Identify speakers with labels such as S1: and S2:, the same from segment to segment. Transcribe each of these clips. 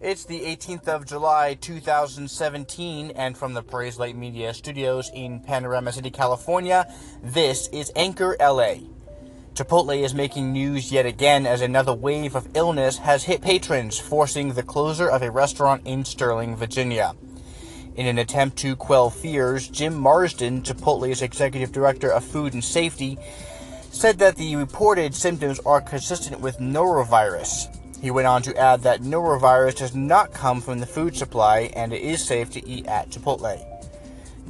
S1: It's the 18th of July 2017, and from the Praise Light Media Studios in Panorama City, California, this is Anchor LA. Chipotle is making news yet again as another wave of illness has hit patrons, forcing the closure of a restaurant in Sterling, Virginia. In an attempt to quell fears, Jim Marsden, Chipotle's executive director of food and safety, said that the reported symptoms are consistent with norovirus. He went on to add that norovirus does not come from the food supply and it is safe to eat at Chipotle.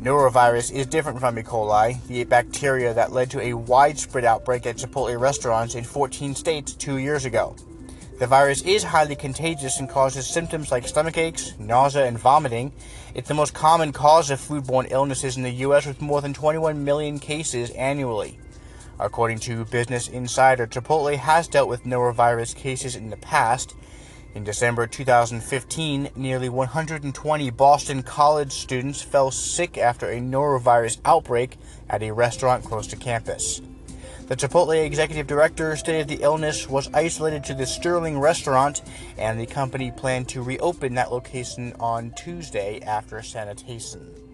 S1: Norovirus is different from E. coli, the bacteria that led to a widespread outbreak at Chipotle restaurants in 14 states two years ago. The virus is highly contagious and causes symptoms like stomach aches, nausea, and vomiting. It's the most common cause of foodborne illnesses in the U.S., with more than 21 million cases annually. According to Business Insider, Chipotle has dealt with norovirus cases in the past. In December 2015, nearly 120 Boston College students fell sick after a norovirus outbreak at a restaurant close to campus. The Chipotle executive director stated the illness was isolated to the Sterling restaurant, and the company planned to reopen that location on Tuesday after sanitation.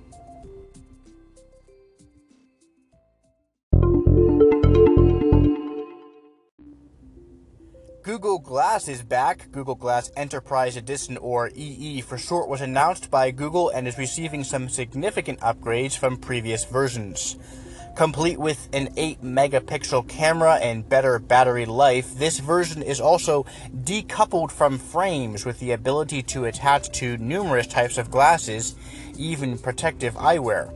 S1: Google Glass is back. Google Glass Enterprise Edition, or EE for short, was announced by Google and is receiving some significant upgrades from previous versions. Complete with an 8 megapixel camera and better battery life, this version is also decoupled from frames with the ability to attach to numerous types of glasses, even protective eyewear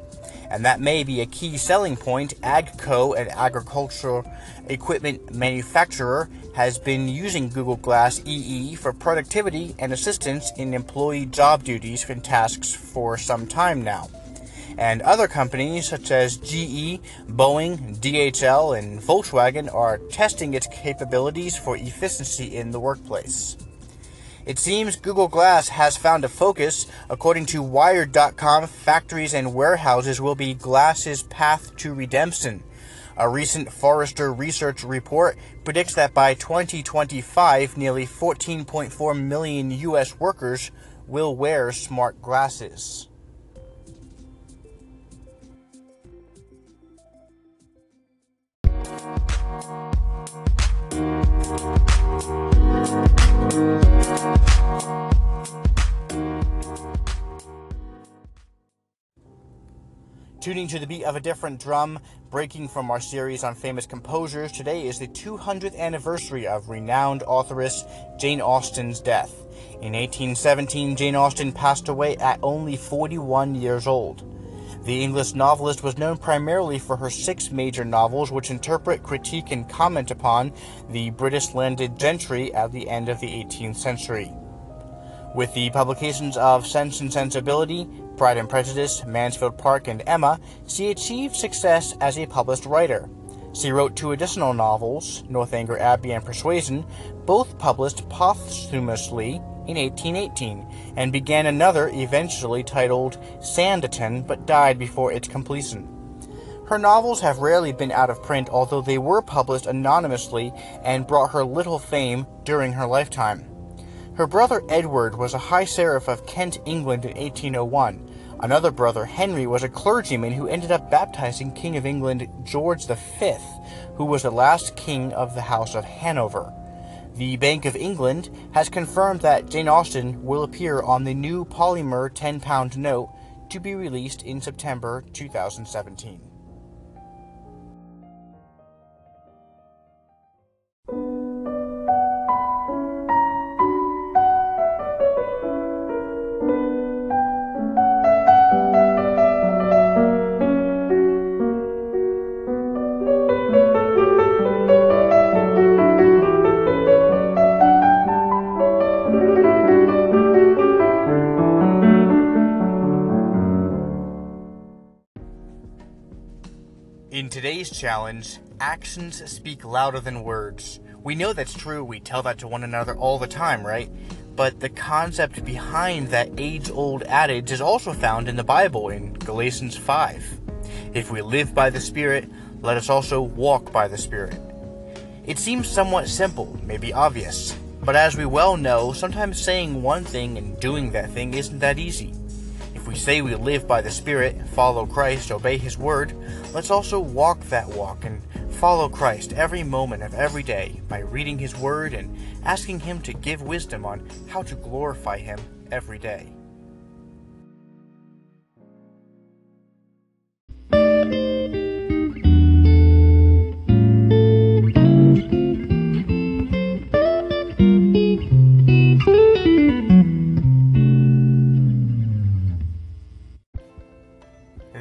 S1: and that may be a key selling point. AGCO, an agricultural equipment manufacturer, has been using Google Glass EE for productivity and assistance in employee job duties and tasks for some time now. And other companies such as GE, Boeing, DHL, and Volkswagen are testing its capabilities for efficiency in the workplace. It seems Google Glass has found a focus. According to Wired.com, factories and warehouses will be Glass's path to redemption. A recent Forrester research report predicts that by 2025, nearly 14.4 million U.S. workers will wear smart glasses. Tuning to the beat of a different drum, breaking from our series on famous composers, today is the 200th anniversary of renowned authoress Jane Austen's death. In 1817, Jane Austen passed away at only 41 years old. The English novelist was known primarily for her six major novels, which interpret, critique, and comment upon the British landed gentry at the end of the 18th century. With the publications of Sense and Sensibility, Pride and Prejudice, Mansfield Park, and Emma, she achieved success as a published writer. She wrote two additional novels, Northanger Abbey and Persuasion, both published posthumously in 1818, and began another eventually titled Sanditon but died before its completion. Her novels have rarely been out of print, although they were published anonymously and brought her little fame during her lifetime. Her brother Edward was a High Sheriff of Kent, England in 1801. Another brother, Henry, was a clergyman who ended up baptizing King of England George V, who was the last king of the House of Hanover. The Bank of England has confirmed that Jane Austen will appear on the new polymer 10 pound note to be released in September 2017. In today's challenge, actions speak louder than words. We know that's true, we tell that to one another all the time, right? But the concept behind that age old adage is also found in the Bible in Galatians 5. If we live by the Spirit, let us also walk by the Spirit. It seems somewhat simple, maybe obvious, But as we well know, sometimes saying one thing and doing that thing isn't that easy. We say we live by the Spirit, follow Christ, obey His word, let's also walk that walk and follow Christ every moment of every day by reading His word and asking Him to give wisdom on how to glorify Him every day.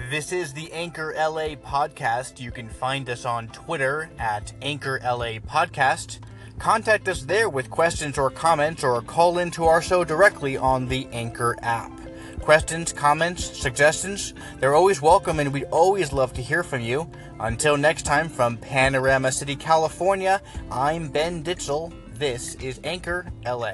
S1: This is the Anchor LA podcast. You can find us on Twitter at Anchor LA Podcast. Contact us there with questions or comments or call into our show directly on the Anchor app. Questions, comments, suggestions, they're always welcome and we'd always love to hear from you. Until next time, from Panorama City, California, I'm Ben Ditzel. This is Anchor LA.